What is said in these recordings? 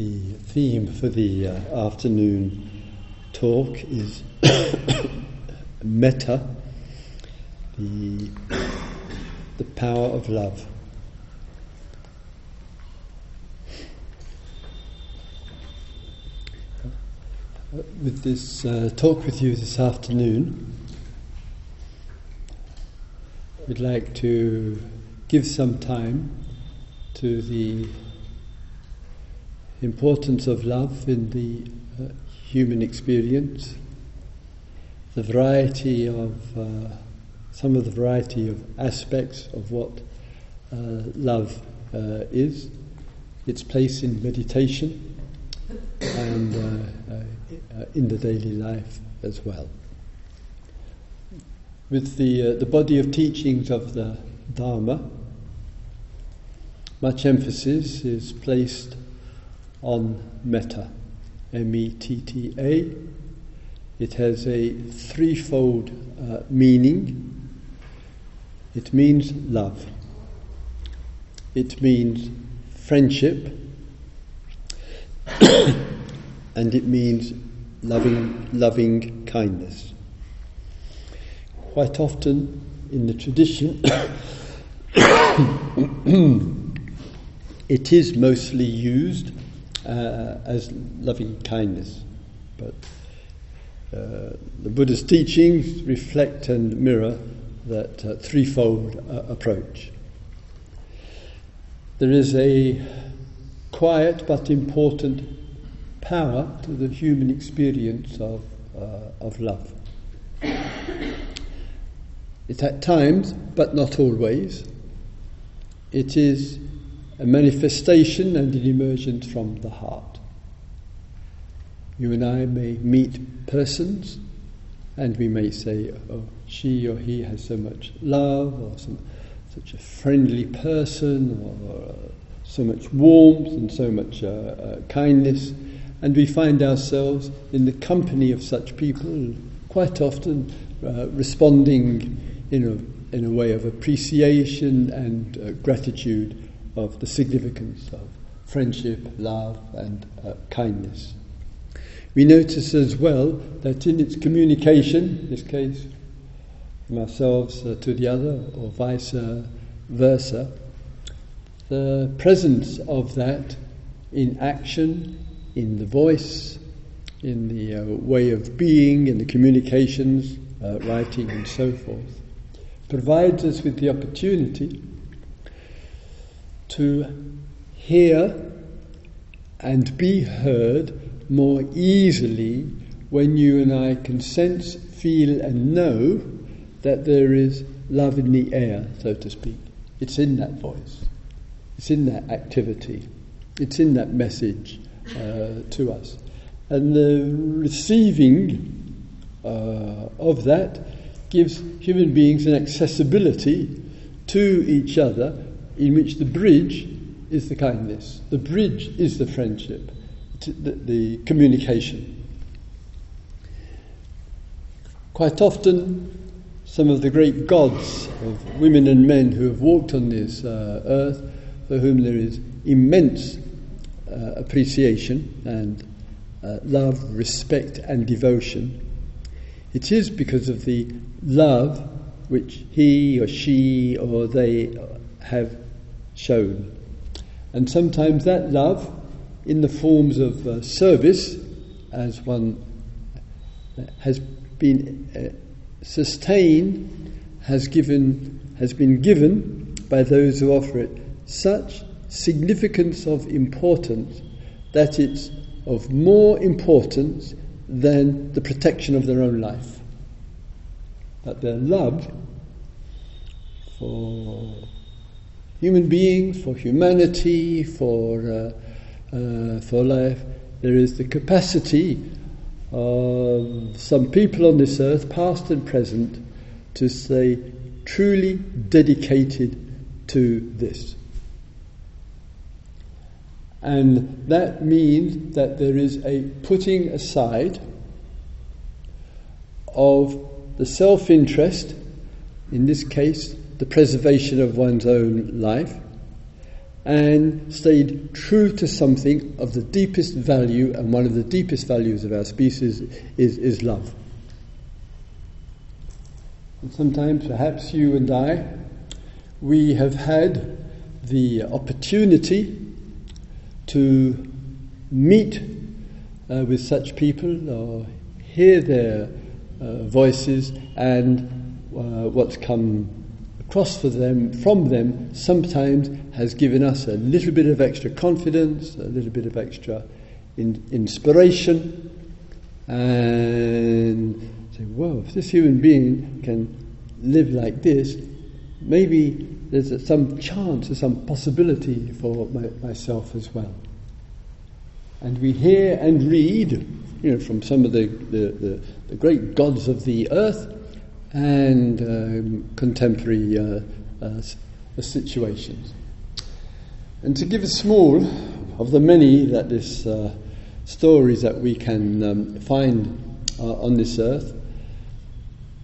The theme for the uh, afternoon talk is metta, the, the power of love. With this uh, talk with you this afternoon, we'd like to give some time to the importance of love in the uh, human experience, the variety of uh, some of the variety of aspects of what uh, love uh, is, its place in meditation, and uh, uh, in the daily life as well. With the the body of teachings of the Dharma, much emphasis is placed on metta, M E T T A. It has a threefold uh, meaning. It means love, it means friendship, and it means loving, loving kindness. Quite often in the tradition, it is mostly used uh, as loving kindness. But uh, the Buddha's teachings reflect and mirror that uh, threefold uh, approach. There is a quiet but important power to the human experience of, uh, of love. It at times, but not always, it is a manifestation and an emergence from the heart. You and I may meet persons and we may say, oh, she or he has so much love or some, such a friendly person or uh, so much warmth and so much uh, uh, kindness. And we find ourselves in the company of such people, quite often uh, responding in a, in a way of appreciation and uh, gratitude of the significance of friendship, love, and uh, kindness. We notice as well that in its communication, in this case, from ourselves uh, to the other, or vice versa, the presence of that in action, in the voice, in the uh, way of being, in the communications, uh, writing, and so forth, provides us with the opportunity to hear and be heard more easily when you and I can sense, feel, and know that there is love in the air, so to speak. It's in that voice, it's in that activity, it's in that message uh, to us. And the receiving uh, of that gives human beings an accessibility to each other in which the bridge is the kindness, the bridge is the friendship, the, communication. Quite often, some of the great gods of women and men who have walked on this uh, earth, for whom there is immense uh, appreciation and uh, love, respect, and devotion, it is because of the love which he or she or they have shown. And sometimes that love, in the forms of uh, service, as one has been uh, sustained, has given, has been given by those who offer it such significance of importance that it's of more importance than the protection of their own life. That their love for human beings, for humanity, for, uh, uh, for life. There is the capacity of some people on this earth, past and present, to say, truly dedicated to this. And that means that there is a putting aside of the self interest, in this case, the preservation of one's own life, and stayed true to something of the deepest value, and one of the deepest values of our species is, is love. And sometimes, perhaps you and I, we have had the opportunity to meet uh, with such people or hear their uh, voices and uh, what's come across for them from them sometimes has given us a little bit of extra confidence, a little bit of extra in, inspiration, and say, "Whoa! If this human being can live like this, maybe there's some chance or some possibility for my, myself as well." And we hear and read, you know, from some of the, the, the, the great gods of the earth and um, contemporary uh, uh, uh, situations. And to give a small of the many that this uh, stories that we can um, find uh, on this earth,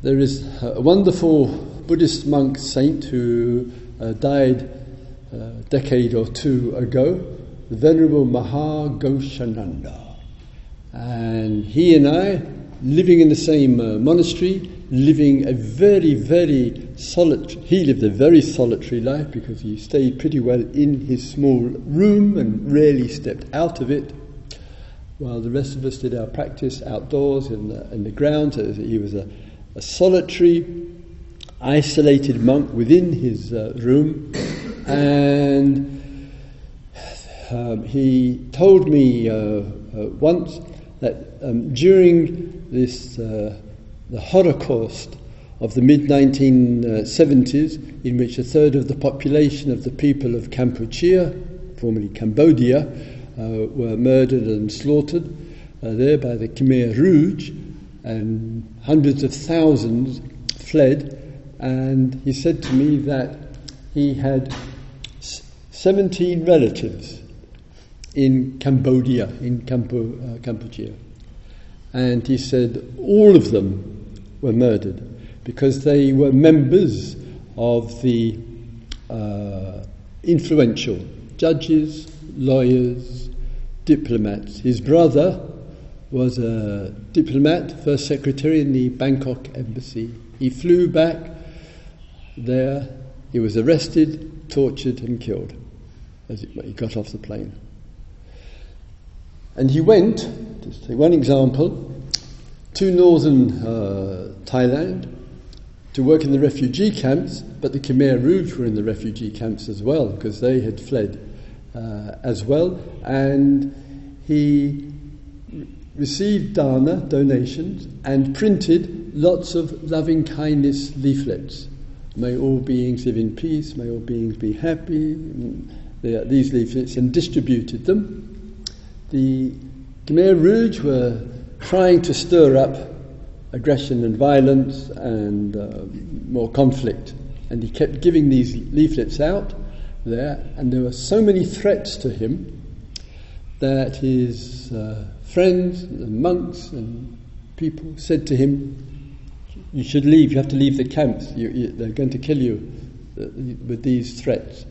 there is a wonderful Buddhist monk saint who uh, died a decade or two ago, the Venerable Maha Ghosananda. And he and I, living in the same monastery, living a very, very solitary, he lived a very solitary life because he stayed pretty well in his small room and rarely stepped out of it, while the rest of us did our practice outdoors in the, in the ground. So he was a, a solitary, isolated monk within his uh, room, and um, he told me uh, uh, once that um, during this uh, the Holocaust of the mid 1970s, in which a third of the population of the people of Kampuchea, formerly Cambodia, uh, were murdered and slaughtered uh, there by the Khmer Rouge, and hundreds of thousands fled. And he said to me that he had 17 relatives in Cambodia, in Campo, uh, Kampuchea. And he said all of them were murdered because they were members of the uh, influential judges, lawyers, diplomats. His brother was a diplomat, first secretary in the Bangkok embassy. He flew back there, he was arrested, tortured, and killed as he got off the plane. And he went, take one example, to northern uh, Thailand to work in the refugee camps, but the Khmer Rouge were in the refugee camps as well because they had fled uh, as well. And he received dana, donations, and printed lots of loving kindness leaflets. May all beings live in peace, may all beings be happy. these leaflets and distributed them. The Khmer Rouge were trying to stir up aggression and violence and uh, more conflict. And he kept giving these leaflets out there, and there were so many threats to him that his uh, friends, and monks, and people said to him, You should leave, you have to leave the camps, you, you, they're going to kill you uh, with these threats.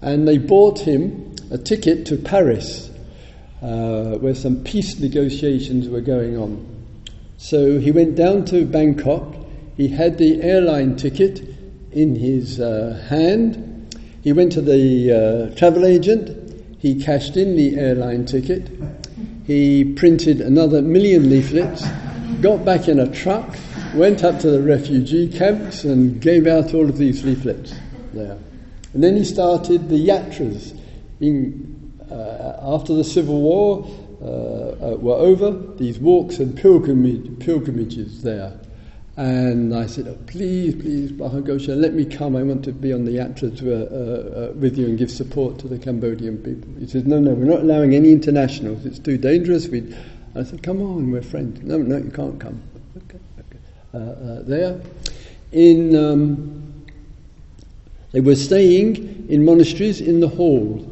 And they bought him a ticket to Paris uh, where some peace negotiations were going on. So he went down to Bangkok. He had the airline ticket in his uh, hand. He went to the uh, travel agent. He cashed in the airline ticket. He printed another million leaflets, got back in a truck, went up to the refugee camps, and gave out all of these leaflets there. And then he started the yatras in after the Civil War uh, uh, were over, these walks and pilgrimage, pilgrimages there. And I said, oh, please, please, Mahagosha, let me come. I want to be on the yatra uh, uh, with you and give support to the Cambodian people. He said, no, no, we're not allowing any internationals. It's too dangerous. we I said, come on, we're friends. No, no, you can't come. Okay, okay. Uh, there. In, um, they were staying in monasteries in the hall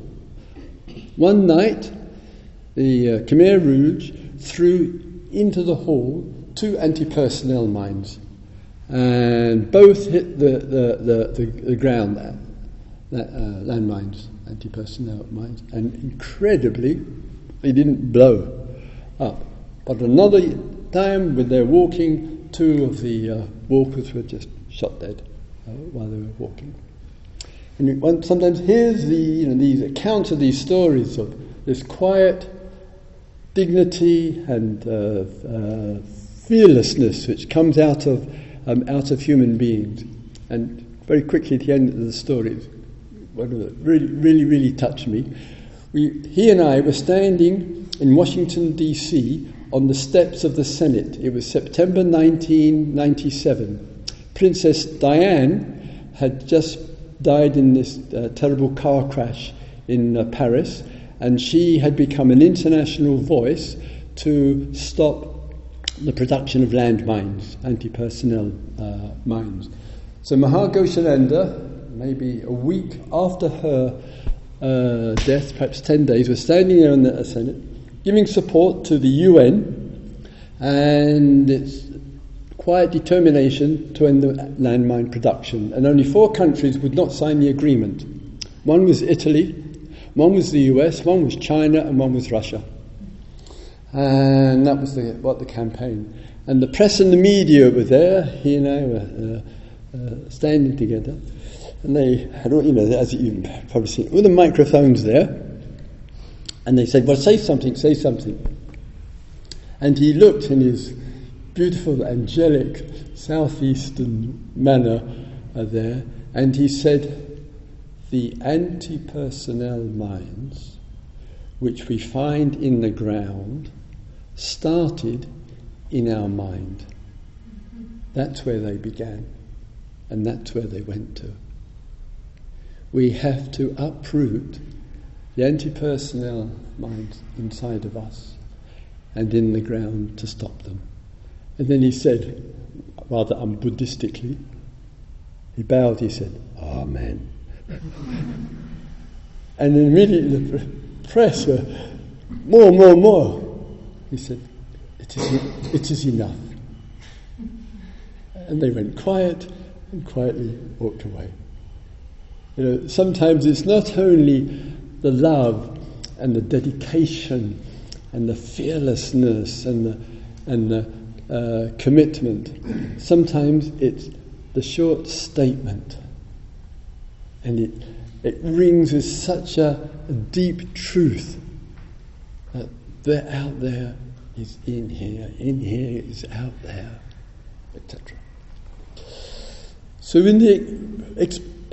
one night, the uh, Khmer Rouge threw into the hall two anti personnel mines, and both hit the, the, the, the, the ground there, uh, landmines. anti-personnel mines, and incredibly, they didn't blow up. But another time, when they're walking, two of the uh, walkers were just shot dead uh, while they were walking. And one sometimes hears the, you know, these accounts of these stories of this quiet dignity and uh, uh, fearlessness which comes out of, um, out of human beings. And very quickly at the end of the story, one of the really, really, really touched me. We, he and I were standing in Washington, D.C., on the steps of the Senate. It was September 1997. Princess Diana had just died in this uh, terrible car crash in uh, Paris, and she had become an international voice to stop the production of landmines, anti personnel uh, mines. So Maha Ghosananda, maybe a week after her uh, death, perhaps 10 days, was standing there in the Senate giving support to the UN and its quiet determination to end the landmine production. And only four countries would not sign the agreement. One was Italy, one was the US, one was China, and one was Russia. And that was the, what the campaign. And the press and the media were there. He and I were uh, uh, standing together, and they had, you know, as you've probably seen, all the microphones there, and they said, "Well, say something, say something." And he looked in his beautiful, angelic, southeastern manner uh, there, and he said, "The anti-personnel mines, which we find in the ground, started in our mind. That's where they began." and that's where they went to. We have to uproot the anti personnel minds inside of us and in the ground to stop them. And then he said, rather un-Buddhistically, he bowed, he said, Amen. and then immediately the press were, more, more, more. He said, it is, it is enough. And they went quiet and quietly walked away. You know, sometimes it's not only the love and the dedication and the fearlessness and the, and the uh, commitment. Sometimes it's the short statement. And it, it rings with such a, a deep truth that there out there is in here, in here is out there, etc. So in the ex-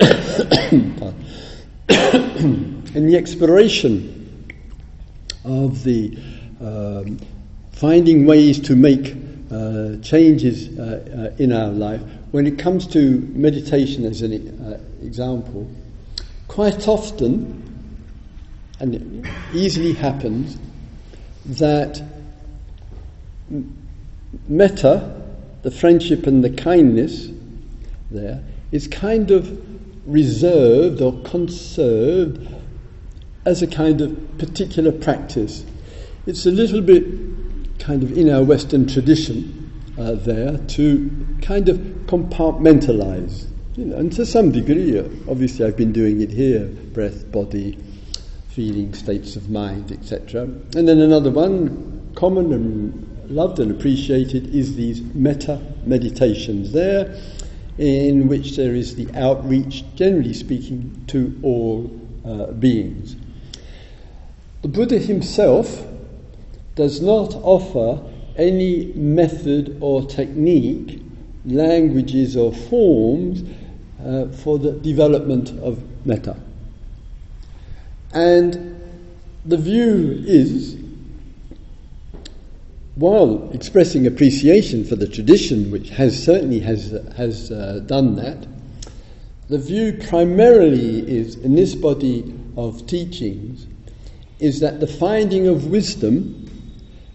in the exploration of the um, finding ways to make uh, changes uh, uh, in our life, when it comes to meditation as an uh, example, quite often, and it easily happens, that metta, the friendship and the kindness, there is kind of reserved or conserved as a kind of particular practice. It's a little bit kind of in our Western tradition uh, there to kind of compartmentalize. You know, and to some degree, uh, obviously, I've been doing it here breath, body, feeling, states of mind, etc. And then another one, common and loved and appreciated, is these metta meditations There, in which there is the outreach, generally speaking, to all uh, beings. The Buddha himself does not offer any method or technique, languages or forms uh, for the development of metta. And the view is while expressing appreciation for the tradition, which has certainly has has uh, done that, the view primarily is in this body of teachings is that the finding of wisdom,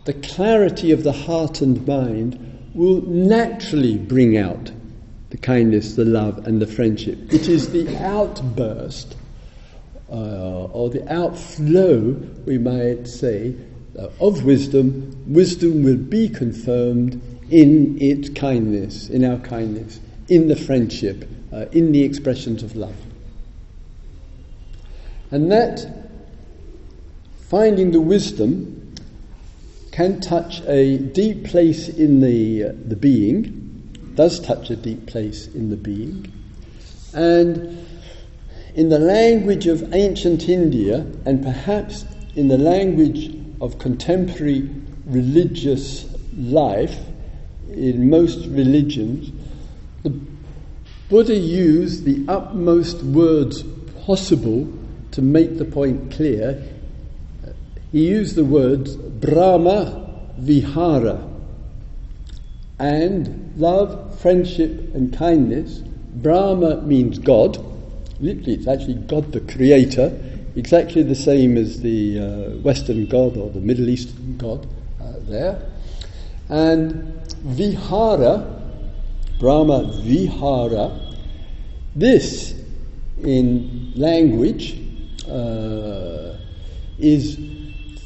the clarity of the heart and mind, will naturally bring out the kindness, the love, and the friendship. It is the outburst uh, or the outflow, we might say, uh, of wisdom, wisdom will be confirmed in its kindness, in our kindness, in the friendship, uh, in the expressions of love. And that finding the wisdom can touch a deep place in the, uh, the being, does touch a deep place in the being. And in the language of ancient India, and perhaps in the language of contemporary religious life, in most religions, the Buddha used the utmost words possible to make the point clear. He used the words Brahma Vihara and love, friendship, and kindness. Brahma means God. Literally, it's actually God the Creator, exactly the same as the uh, Western God or the Middle Eastern God uh, there. And Vihara, Brahma Vihara, this in language uh, is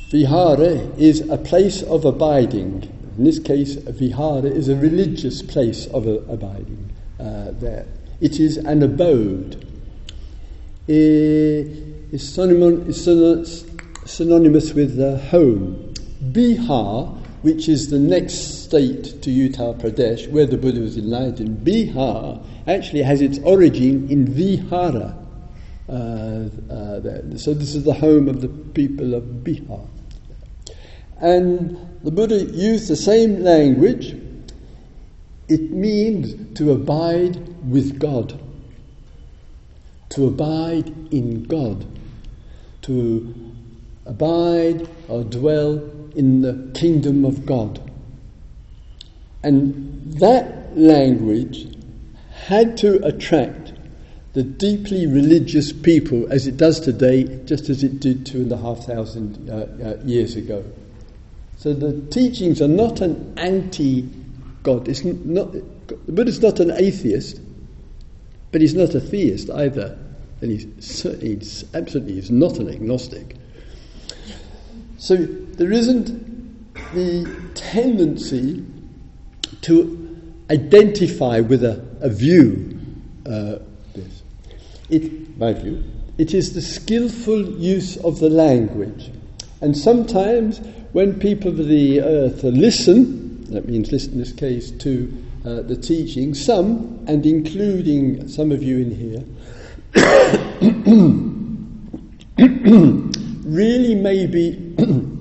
Vihara is a place of abiding. In this case, Vihara is a religious place of abiding uh, there. It is an abode. It is synonymous, with uh, home. Bihar which is the next state to Uttar Pradesh, where the Buddha was enlightened, Bihar actually has its origin in Vihara. Uh, uh, so this is the home of the people of Bihar. And the Buddha used the same language. It means to abide with God, to abide in God, to abide or dwell in the kingdom of God. And that language had to attract the deeply religious people as it does today, just as it did two and a half thousand uh, uh, years ago. So the teachings are not an anti God. It's not, the Buddha's not an atheist, but he's not a theist either. And he's certainly, he's absolutely, he's not an agnostic. So there isn't the tendency to identify with a, a view. Uh, this. It, my view, it is the skillful use of the language. And sometimes when people of the earth listen, that means listen in this case to uh, the teaching, some, and including some of you in here, really may be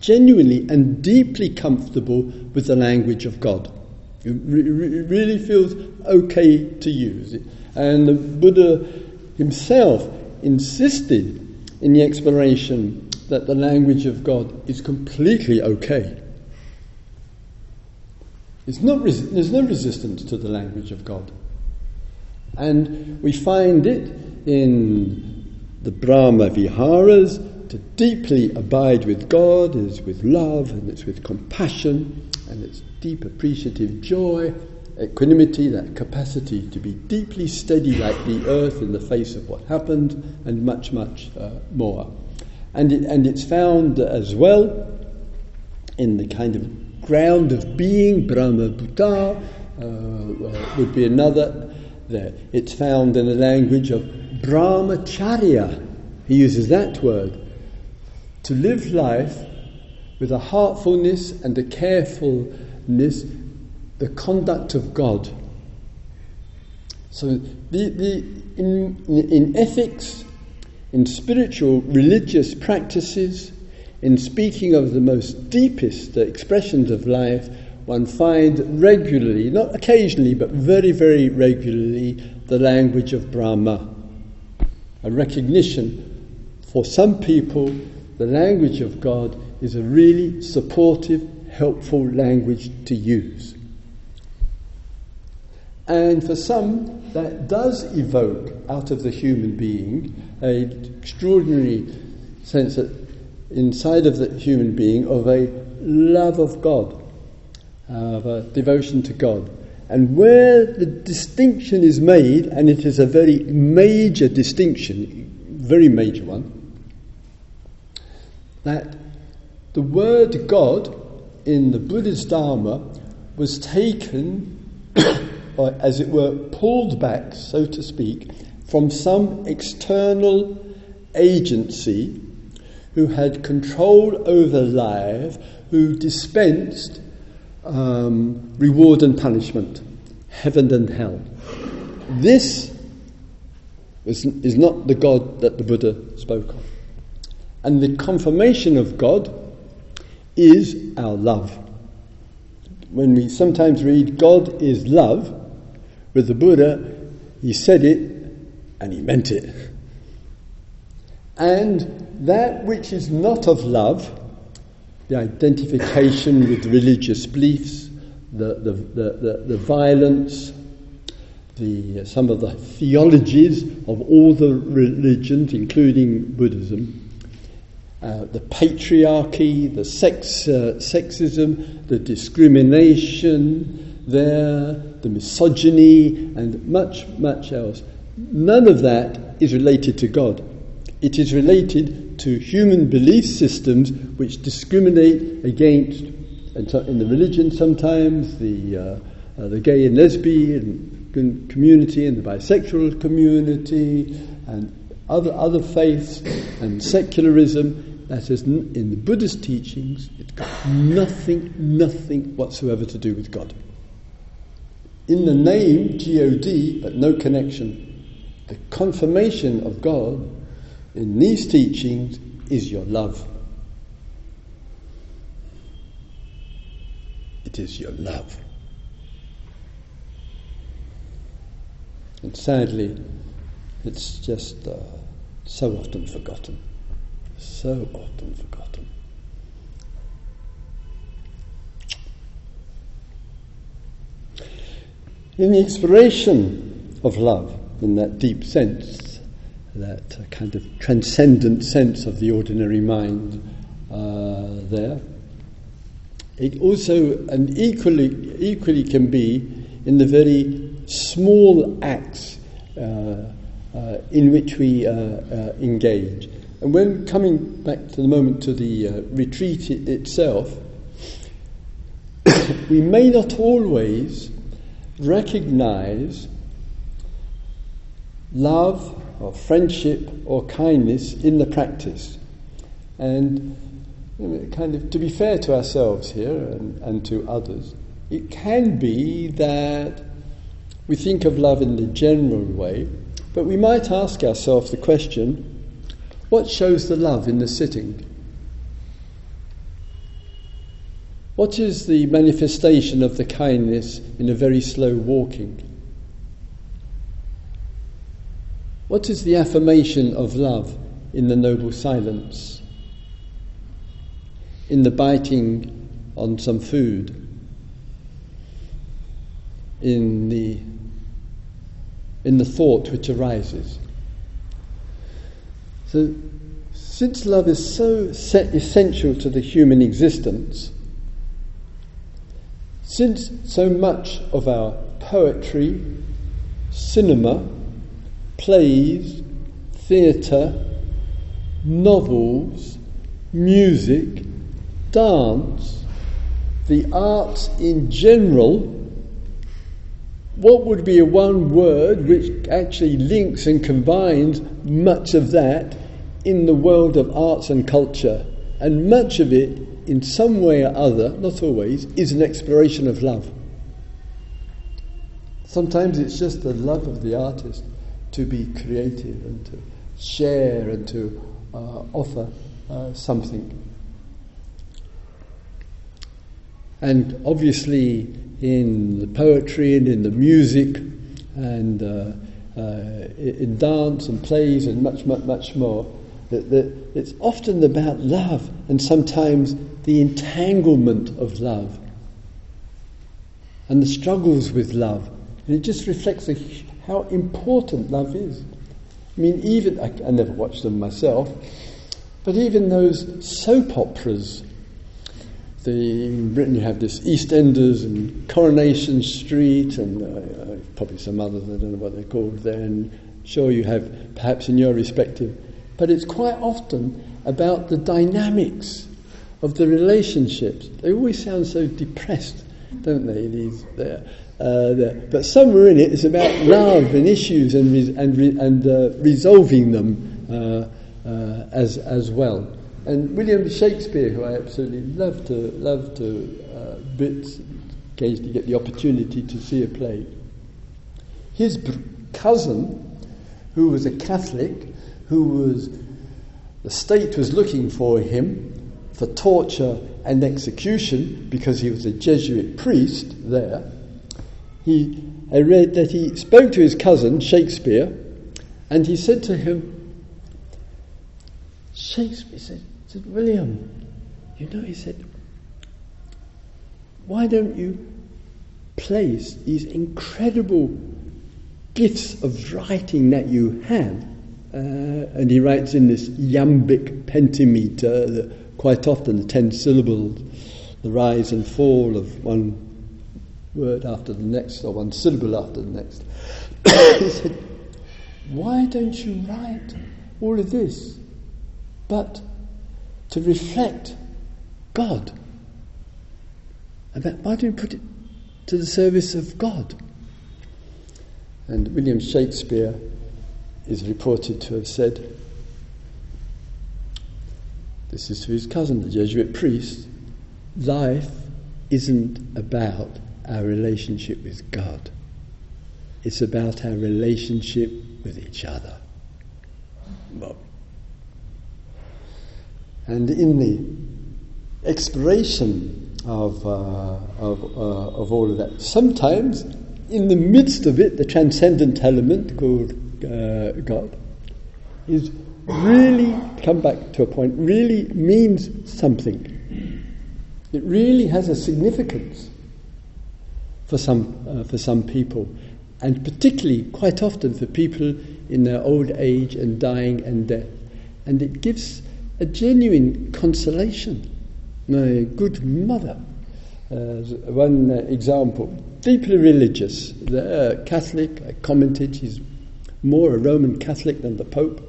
genuinely and deeply comfortable with the language of God. It really feels okay to use it. And the Buddha himself insisted in the exploration that the language of God is completely okay. Not res- there's no resistance to the language of God. And we find it in the Brahma Viharas, to deeply abide with God is with love and it's with compassion and it's deep appreciative joy, equanimity, that capacity to be deeply steady like the earth in the face of what happened, and much, much uh, more. And, it, and it's found as well in the kind of ground of being, Brahma bhuta uh, uh, would be another there. It's found in the language of brahmacharya. He uses that word. To live life with a heartfulness and a carefulness, the conduct of God. So, the, the, in, in ethics, in spiritual religious practices, in speaking of the most deepest expressions of life, one finds regularly, not occasionally, but very, very regularly, the language of Brahma. A recognition for some people, the language of God is a really supportive, helpful language to use. And for some, that does evoke out of the human being an extraordinary sense that inside of the human being of a love of God, of a devotion to God. And where the distinction is made, and it is a very major distinction, very major one, that the word God in the Buddhist Dharma was taken, or as it were, pulled back, so to speak, from some external agency who had control over life, who dispensed um, reward and punishment, heaven and hell. This is, is not the God that the Buddha spoke of. And the confirmation of God is our love. When we sometimes read God is love, with the Buddha, he said it and he meant it. And that which is not of love, the identification with religious beliefs, the, the, the, the, the violence, the, some of the theologies of all the religions, including Buddhism, uh, the patriarchy, the sex, uh, sexism, the discrimination there, the misogyny, and much, much else. None of that is related to God. It is related to human belief systems which discriminate against, and in the religion sometimes, the, uh, uh, the gay and lesbian community and the bisexual community and other, other faiths and secularism. That is, in the Buddhist teachings, it's got nothing, nothing whatsoever to do with God. In the name, God, but no connection. The confirmation of God in these teachings is your love. It is your love. And sadly, it's just uh, so often forgotten. So often forgotten. In the exploration of love, in that deep sense, that kind of transcendent sense of the ordinary mind uh, there. It also, and equally, equally can be in the very small acts uh, uh, in which we uh, uh, engage. And when coming back to the moment to the retreat itself, we may not always recognize love or friendship or kindness in the practice. And kind of to be fair to ourselves here and, and to others, it can be that we think of love in the general way, but we might ask ourselves the question what shows the love in the sitting? What is the manifestation of the kindness in a very slow walking? What is the affirmation of love in the noble silence? In the biting on some food? In the, in the thought which arises? So, since love is so essential to the human existence, since so much of our poetry, cinema, plays, theatre, novels, music, dance, the arts in general, what would be a one word which actually links and combines much of that in the world of arts and culture? And much of it, in some way or other, not always, is an exploration of love. Sometimes it's just the love of the artist to be creative and to share and to uh, offer uh, something. And obviously, in the poetry and in the music and uh, uh in dance and plays and much, much, much more, that, that it's often about love and sometimes the entanglement of love and the struggles with love. And it just reflects a how important love is. I mean, even, I, I never watched them myself, but even those soap operas, the, in Britain you have this EastEnders and Coronation Street and uh, uh, probably some others, I don't know what they're called there, and sure you have perhaps in your respective, but it's quite often about the dynamics of the relationships. They always sound so depressed, don't they? These there, uh, but somewhere in it is about love and issues and, re- and, re- and uh, resolving them uh, as, as well. And William Shakespeare, who I absolutely love to, love to uh, bits, occasionally get the opportunity to see a play. His cousin, who was a Catholic, who was, the state was looking for him for torture and execution because he was a Jesuit priest there. He, I read that he spoke to his cousin, Shakespeare, and he said to him, Shakespeare said, said, William, you know, he said, why don't you place these incredible gifts of writing that you have? Uh, and he writes in this iambic pentameter, quite often the ten syllables, the rise and fall of one word after the next, or one syllable after the next. he said, Why don't you write all of this? But to reflect God. That, why don't you put it to the service of God? And William Shakespeare is reported to have said, this is to his cousin, the Jesuit priest, life isn't about our relationship with God. It's about our relationship with each other. Well, and in the exploration of, uh, of, uh, of all of that, sometimes in the midst of it, the transcendent element called uh, God is really, come back to a point, really means something. It really has a significance for some, uh, for some people, and particularly quite often for people in their old age and dying and death. And it gives a genuine consolation. My good mother, uh, one example, deeply religious, the, uh, Catholic, I commented, she's more a Roman Catholic than the Pope.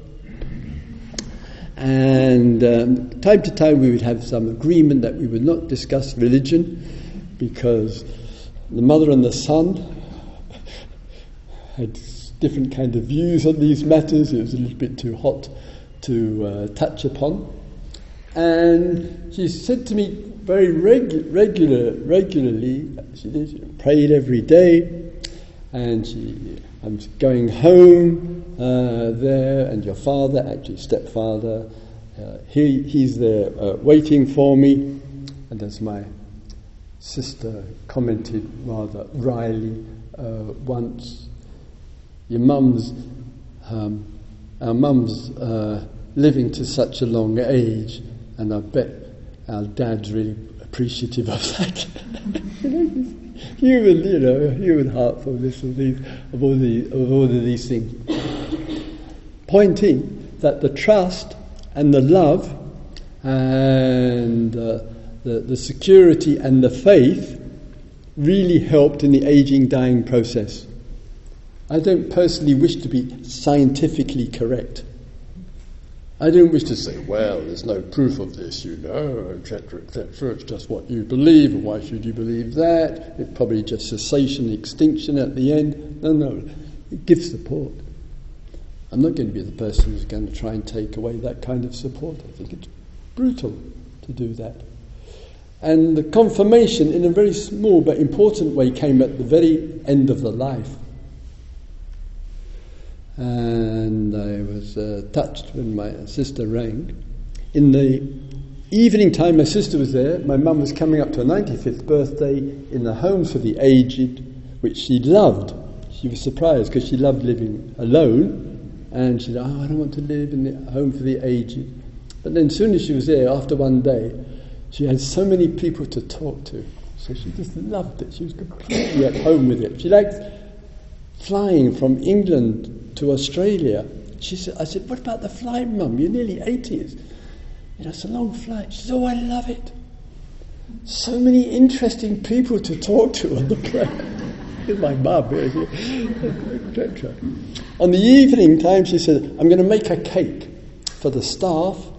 And um, time to time we would have some agreement that we would not discuss religion because the mother and the son had different kind of views on these matters. It was a little bit too hot to uh, touch upon. And she said to me very regu- regular, regularly, she did, she prayed every day, and she, I'm going home uh, there, and your father, actually stepfather, uh, he, he's there uh, waiting for me. And as my sister commented rather wryly uh, once, your mum's um, our mum's uh, living to such a long age, and I bet our dad's really appreciative of that. human, you know, human heartfulness of these, of all the, of all of these things. Pointing that the trust and the love and uh, the, the security and the faith really helped in the aging, dying process. I don't personally wish to be scientifically correct. I don't wish to say, well, there's no proof of this, you know, etc., etc. It's just what you believe, and why should you believe that? It's probably just cessation, extinction at the end. No, no, it gives support. I'm not going to be the person who's going to try and take away that kind of support. I think it's brutal to do that. And the confirmation, in a very small but important way, came at the very end of the life and I was uh, touched when my sister rang. In the evening time, my sister was there. My mum was coming up to her 95th birthday in the home for the aged, which she loved. She was surprised because she loved living alone, and she said, "Oh, I don't want to live in the home for the aged." But then, soon as she was there, after one day, she had so many people to talk to. So she just loved it. She was completely at home with it. She liked flying from England to Australia. She said, I said, what about the flight, Mum? You're nearly 80s. You know, it's a long flight. She said, oh, I love it. So many interesting people to talk to on the plane. Here's my mum. On the evening time, she said, I'm going to make a cake for the staff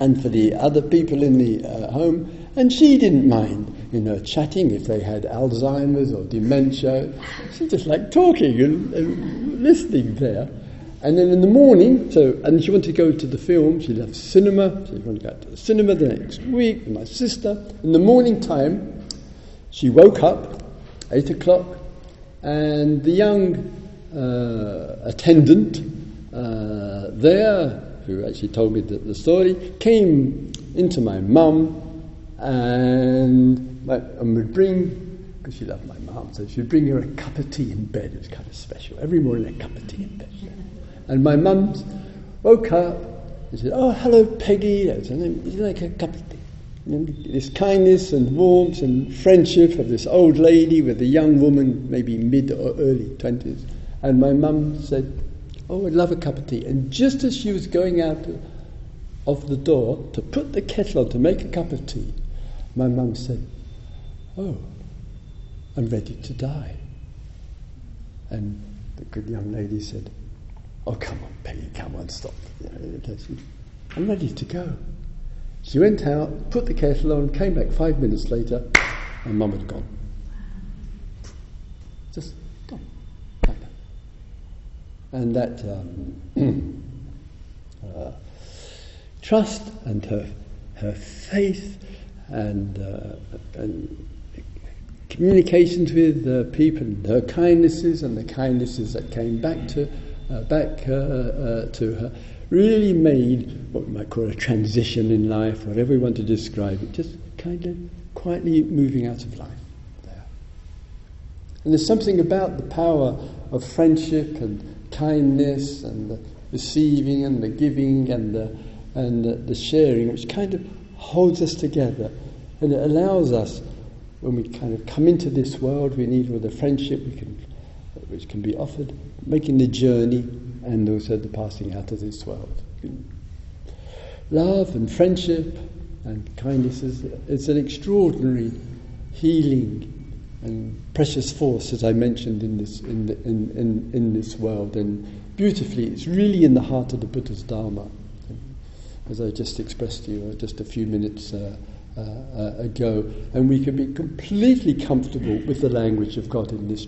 and for the other people in the uh, home. And she didn't mind, you know, chatting if they had Alzheimer's or dementia. She just liked talking and, and listening there. And then in the morning, so, and she wanted to go to the film, she loved cinema, she wanted to go to the cinema the next week with my sister. In the morning time, she woke up, 8 o'clock, and the young uh, attendant uh, there, who actually told me the, the story, came into my mum and, my, and would bring, because she loved my mum, so she would bring her a cup of tea in bed. It was kind of special. Every morning, a cup of tea in bed. And my mum woke up and said, Oh, hello, Peggy. Would you like a cup of tea? this kindness and warmth and friendship of this old lady with a young woman, maybe mid or early 20s. And my mum said, Oh, I'd love a cup of tea. And just as she was going out of the door to put the kettle on to make a cup of tea, my mum said, Oh, I'm ready to die. And the good young lady said, Oh, come on, Peggy, come on, stop. I'm ready to go. She went out, put the kettle on, came back five minutes later, and mum had gone. Just gone. Like that. And that um, uh, trust and her, her faith and, uh, and communications with uh, people, her kindnesses and the kindnesses that came back to, uh, back uh, uh, to her really made what we might call a transition in life, whatever we want to describe it, just kind of quietly moving out of life there. And there's something about the power of friendship and kindness and the receiving and the giving and the, and the, the sharing, which kind of holds us together and it allows us, when we kind of come into this world, we need all the friendship we can, which can be offered, making the journey and also the passing out of this world. Love and friendship and kindness is it's an extraordinary healing and precious force, as I mentioned in this in, the, in, in, in this world. And beautifully, it's really in the heart of the Buddha's Dharma, as I just expressed to you just a few minutes. Uh, uh, uh, ago, and we can be completely comfortable with the language of God in this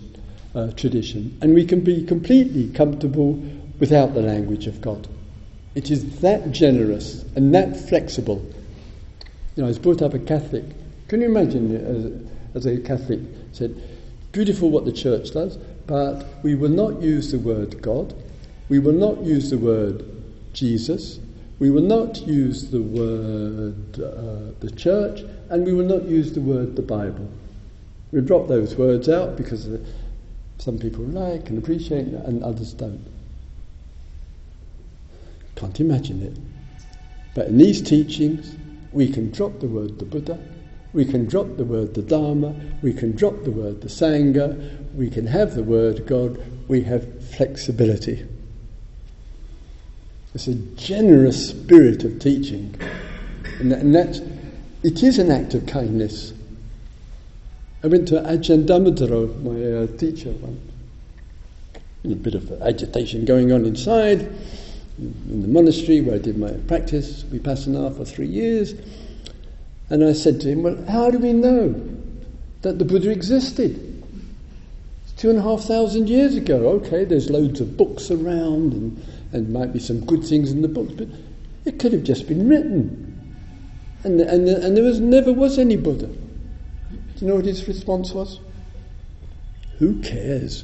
uh, tradition, and we can be completely comfortable without the language of God. It is that generous and that flexible. You know, I was brought up a Catholic. Can you imagine, as, as a Catholic, said, beautiful what the church does, but we will not use the word God, we will not use the word Jesus, we will not use the word uh, the church, and we will not use the word the Bible. We drop those words out because uh, some people like and appreciate and others don't. Can't imagine it. But in these teachings, we can drop the word the Buddha, we can drop the word the Dharma, we can drop the word the Sangha, we can have the word God, we have flexibility. It's a generous spirit of teaching. And, that, and that's, it is an act of kindness. I went to Ajahn Dhammadharo, my uh, teacher, once. A bit of agitation going on inside in the monastery where I did my practice, vipassana, for three years. And I said to him, Well, how do we know that the Buddha existed? It's two and a half thousand years ago. Okay, there's loads of books around and, and might be some good things in the books, but it could have just been written. And, and, and there was, never was any Buddha. Do you know what his response was? Who cares?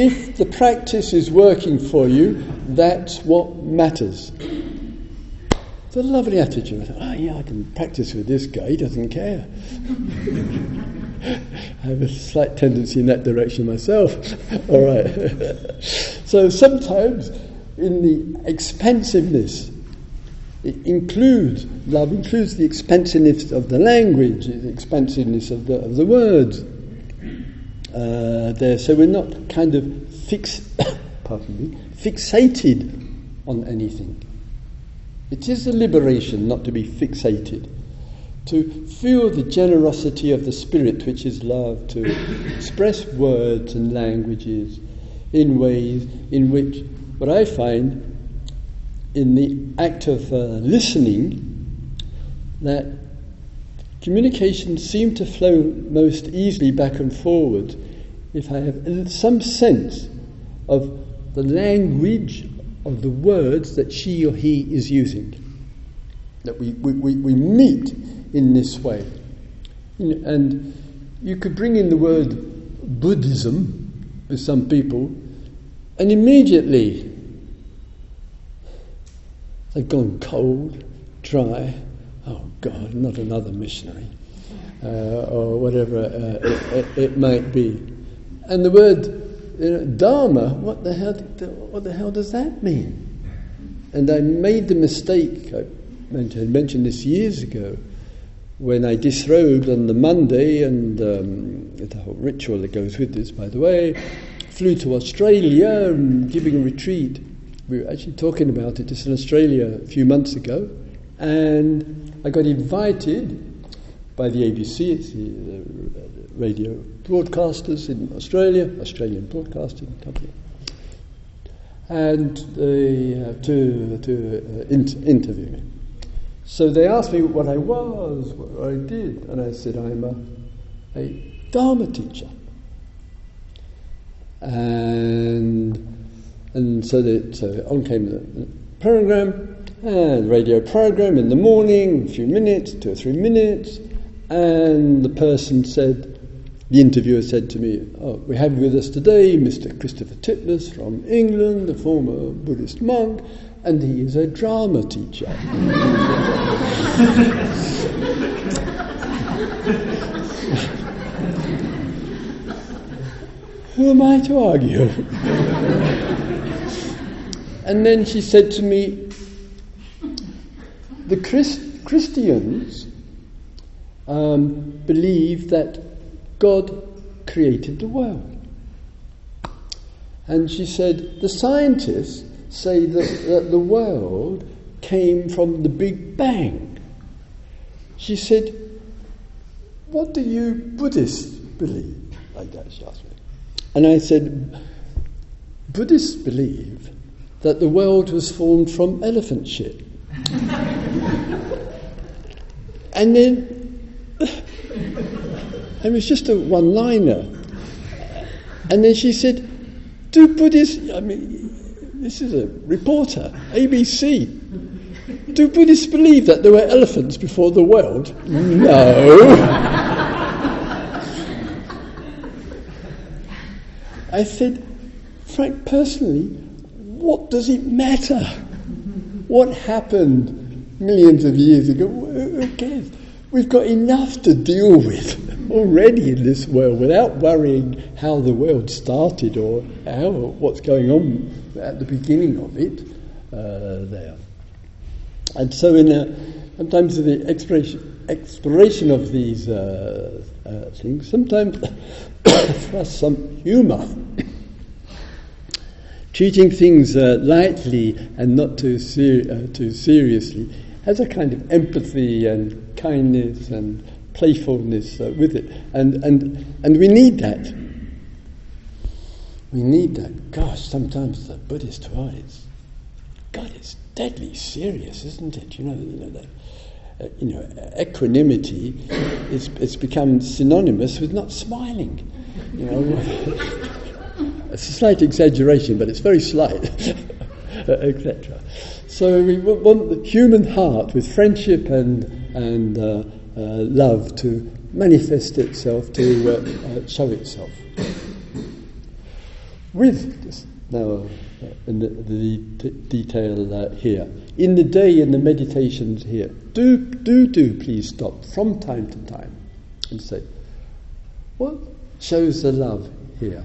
If the practice is working for you, that's what matters. It's a lovely attitude. Oh, yeah, I can practice with this guy, he doesn't care. I have a slight tendency in that direction myself. All right. so sometimes in the expansiveness, it includes, love includes the expansiveness of the language, the expansiveness of the, of the words uh, there. So we're not kind of fix, pardon me, fixated on anything. It is a liberation not to be fixated, to feel the generosity of the Spirit, which is love, to express words and languages in ways in which, what I find in the act of uh, listening, that communication seem to flow most easily back and forward if I have some sense of the language of the words that she or he is using. That we, we, we, we meet in this way. And you could bring in the word Buddhism with some people, and immediately they've gone cold, dry. Oh God, not another missionary, uh, or whatever uh, it, it, might be. And the word you know, Dharma, what the hell? What the hell does that mean? And I made the mistake. I mentioned this years ago when I disrobed on the Monday, and um, the whole ritual that goes with this, by the way, flew to Australia and giving a retreat. We were actually talking about it just in Australia a few months ago, and I got invited by the ABC, it's the radio broadcasters in Australia, Australian Broadcasting Company, and they, uh, to, to uh, in- interview me. So they asked me what I was, what I did, and I said, I'm a, a Dharma teacher. And, and so, the, so on came the program, and radio program in the morning, a few minutes, two or three minutes, and the person said, the interviewer said to me, oh, We have with us today Mr. Christopher Titmuss from England, a former Buddhist monk, and he is a drama teacher. Who am I to argue? and then she said to me, The Christ- Christians um, believe that God created the world. And she said, The scientists say that, that the world came from the Big Bang. She said, What do you Buddhists believe? Like that, she asked me. And I said, Buddhists believe that the world was formed from elephant shit. and then, it was just a one liner. And then she said, Do Buddhists, I mean, this is a reporter, ABC. Do Buddhists believe that there were elephants before the world? No. I said, Frank, personally, what does it matter? What happened millions of years ago? Who cares? We've got enough to deal with already in this world without worrying how the world started or how what's going on at the beginning of it uh, there. And so, in a, sometimes the exploration, exploration of these uh, uh, things, sometimes for some humour. Treating things uh, lightly and not too, ser- uh, too seriously has a kind of empathy and kindness and playfulness uh, with it. And, and, and we need that. We need that. Gosh, sometimes the Buddhist wise, God, it's deadly serious, isn't it? You know, you know that. Uh, you know, equanimity is it's become synonymous with not smiling. You know, it's a slight exaggeration, but it's very slight, etc. So we want the human heart with friendship and and uh, love to manifest itself, to uh, uh, show itself. With now uh, in the, the d- detail uh, here, in the day in the meditations here, do do do please stop from time to time and say, what shows the love here?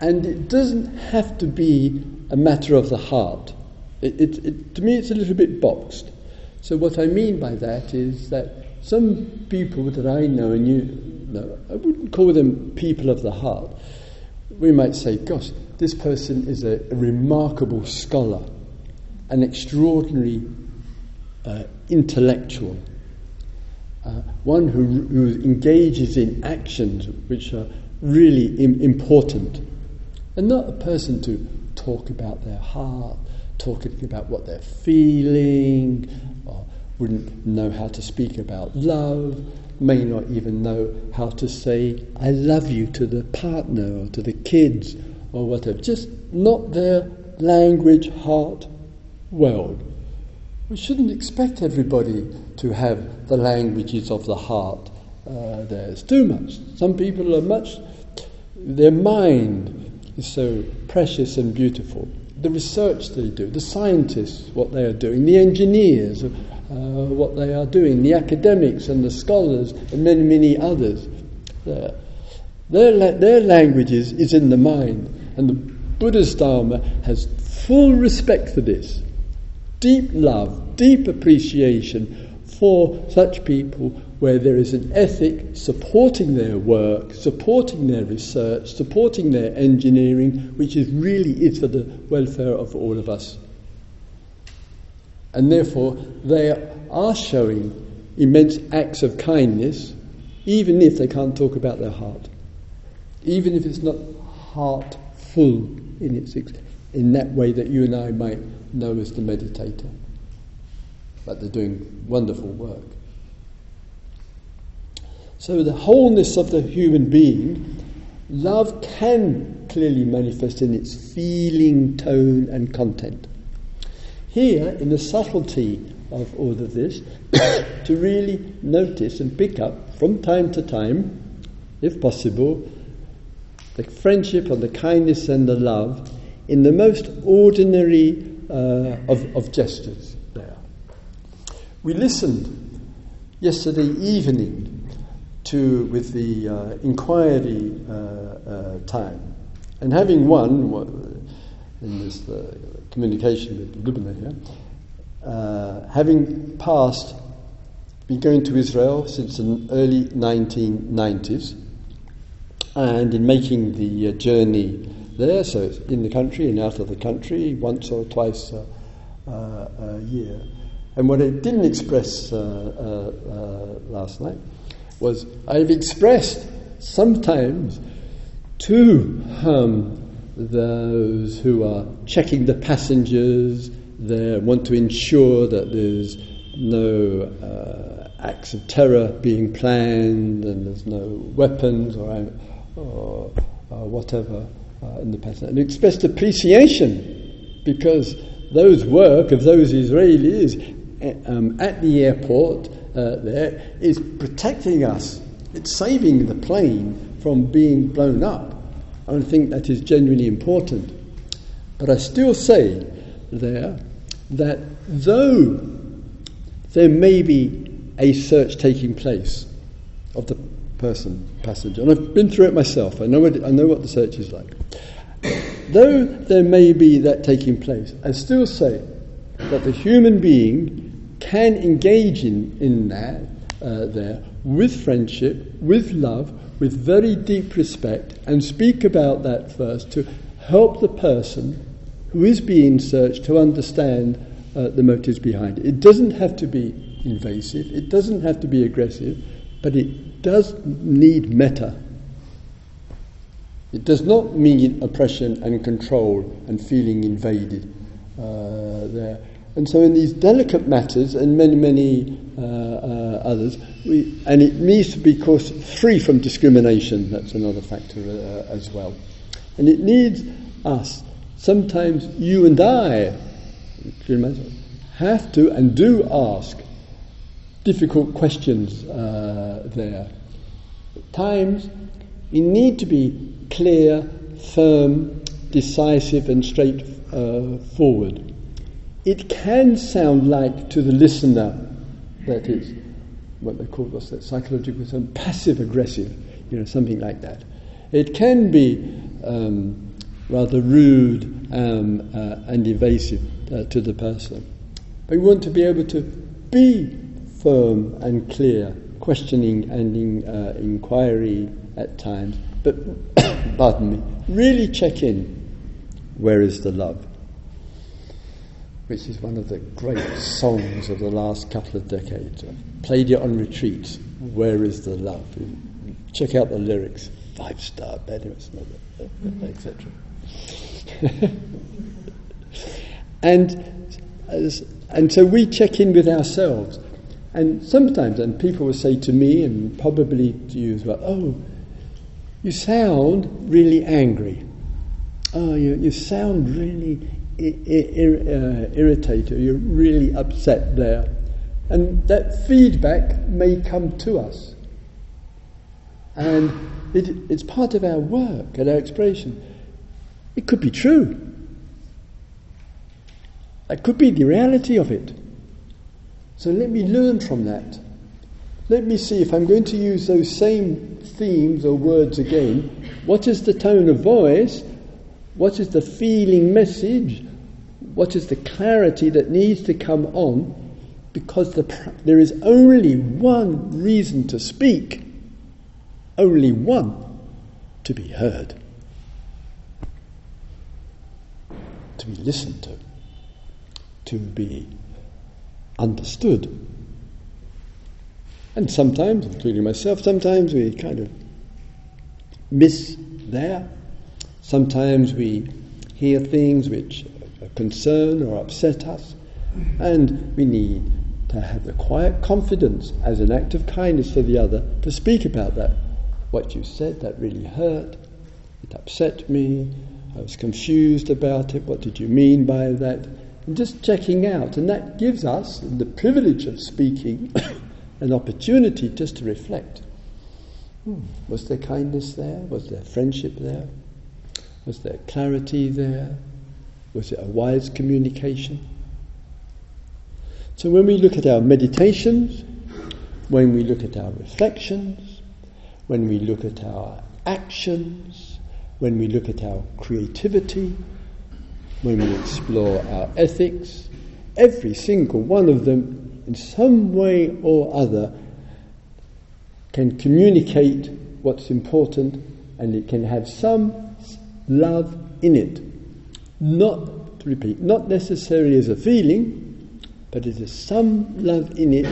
And it doesn't have to be a matter of the heart. It, it, it, to me, it's a little bit boxed. So, what I mean by that is that some people that I know and you know, I wouldn't call them people of the heart. We might say, gosh, this person is a, a remarkable scholar, an extraordinary uh, intellectual, uh, one who, who engages in actions which are really Im- important, and not a person to talk about their heart, talking about what they're feeling, or wouldn't know how to speak about love, may not even know how to say, I love you to the partner or to the kids or whatever. Just not their language, heart, world. We shouldn't expect everybody to have the languages of the heart. Uh, there's too much. Some people are much, their mind is so precious and beautiful. The research they do, the scientists, what they are doing, the engineers, uh, what they are doing, the academics and the scholars, and many, many others. Their, their languages is in the mind, and the Buddha's Dharma has full respect for this, deep love, deep appreciation for such people where there is an ethic supporting their work, supporting their research, supporting their engineering, which is really is for the welfare of all of us. And therefore, they are showing immense acts of kindness, even if they can't talk about their heart, even if it's not heartful in its in that way that you and I might know as the meditator. But they're doing wonderful work. So, the wholeness of the human being, love can clearly manifest in its feeling, tone, and content. Here, in the subtlety of all of this, to really notice and pick up from time to time, if possible, the friendship and the kindness and the love in the most ordinary uh, of, of gestures there. We listened yesterday evening to with the uh, inquiry uh, uh time, and having won in this uh, communication with Lubna here, uh, having passed, been going to Israel since the early 1990s, and in making the journey there, so in the country and out of the country once or twice a, a year. And what I didn't express uh, uh, uh, last night was I've expressed sometimes to um, those who are checking the passengers, they want to ensure that there's no uh, acts of terror being planned and there's no weapons or, or, or whatever uh, in the passenger. and expressed appreciation because those work of those Israelis um, at the airport uh, there is protecting us. It's saving the plane from being blown up. I think that is genuinely important. But I still say there that though there may be a search taking place of the person, passenger, and I've been through it myself, I know what, I know what the search is like. Though there may be that taking place, I still say that the human being can engage in, in that uh, there with friendship, with love, with very deep respect, and speak about that first to help the person who is being searched to understand uh, the motives behind it. It doesn't have to be invasive, it doesn't have to be aggressive, but it does need metta it does not mean oppression and control and feeling invaded uh, there. And so, in these delicate matters and many, many uh, uh, others, we, and it needs to be, of course, free from discrimination. That's another factor uh, as well. And it needs us, sometimes you and I, have to and do ask difficult questions uh, there. At times, we need to be clear, firm, decisive, and straightforward. It can sound like to the listener that is what they call what's that psychological term passive aggressive, you know, something like that. It can be um, rather rude um, uh, and evasive uh, to the person. But we want to be able to be firm and clear, questioning and in, uh, inquiry at times, but pardon me, really check in where is the love? Which is one of the great songs of the last couple of decades. Played it on retreat. Where is the love? Check out the lyrics. Five star Bedouins, etc. and as, And so we check in with ourselves. And sometimes, and people will say to me, and probably to you as well, oh, you sound really angry. Oh, you, you sound really uh, irritated. You're really upset there. And that feedback may come to us. And it, it's part of our work and our expression. It could be true. That could be the reality of it. So let me learn from that. Let me see if I'm going to use those same themes or words again. What is the tone of voice? What is the feeling message? What is the clarity that needs to come on? Because the, there is only one reason to speak, only one to be heard, to be listened to to be understood. And sometimes, including myself, sometimes we kind of miss there. Sometimes we hear things which concern or upset us, and we need to have the quiet confidence as an act of kindness to the other to speak about that. What you said, that really hurt, it upset me, I was confused about it, what did you mean by that? and just checking out. And that gives us the privilege of speaking an opportunity just to reflect. Hmm, was there kindness there? Was there friendship there? Was there clarity there? Was it a wise communication? So when we look at our meditations, when we look at our reflections, when we look at our actions, when we look at our creativity, when we explore our ethics, every single one of them, in some way or other, can communicate what's important and it can have some love in it. Not, to repeat, not necessarily as a feeling, but has some love in it,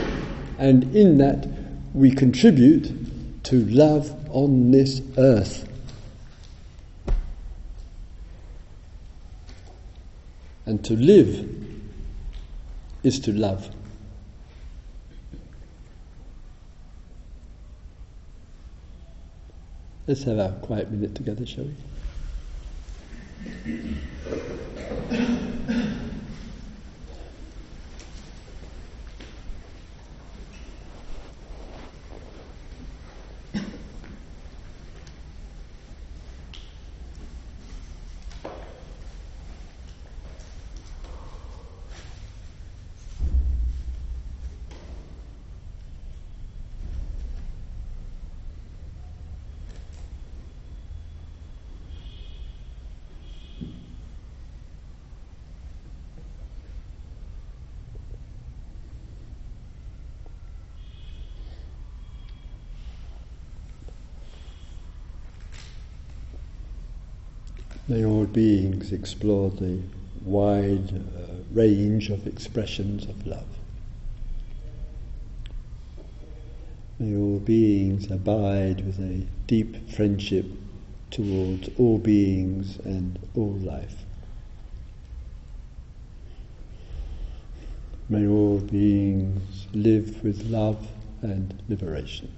and in that we contribute to love on this earth. And to live is to love. Let's have a quiet minute together, shall we? Mm-hmm. May all beings explore the wide uh, range of expressions of love. May all beings abide with a deep friendship towards all beings and all life. May all beings live with love and liberation.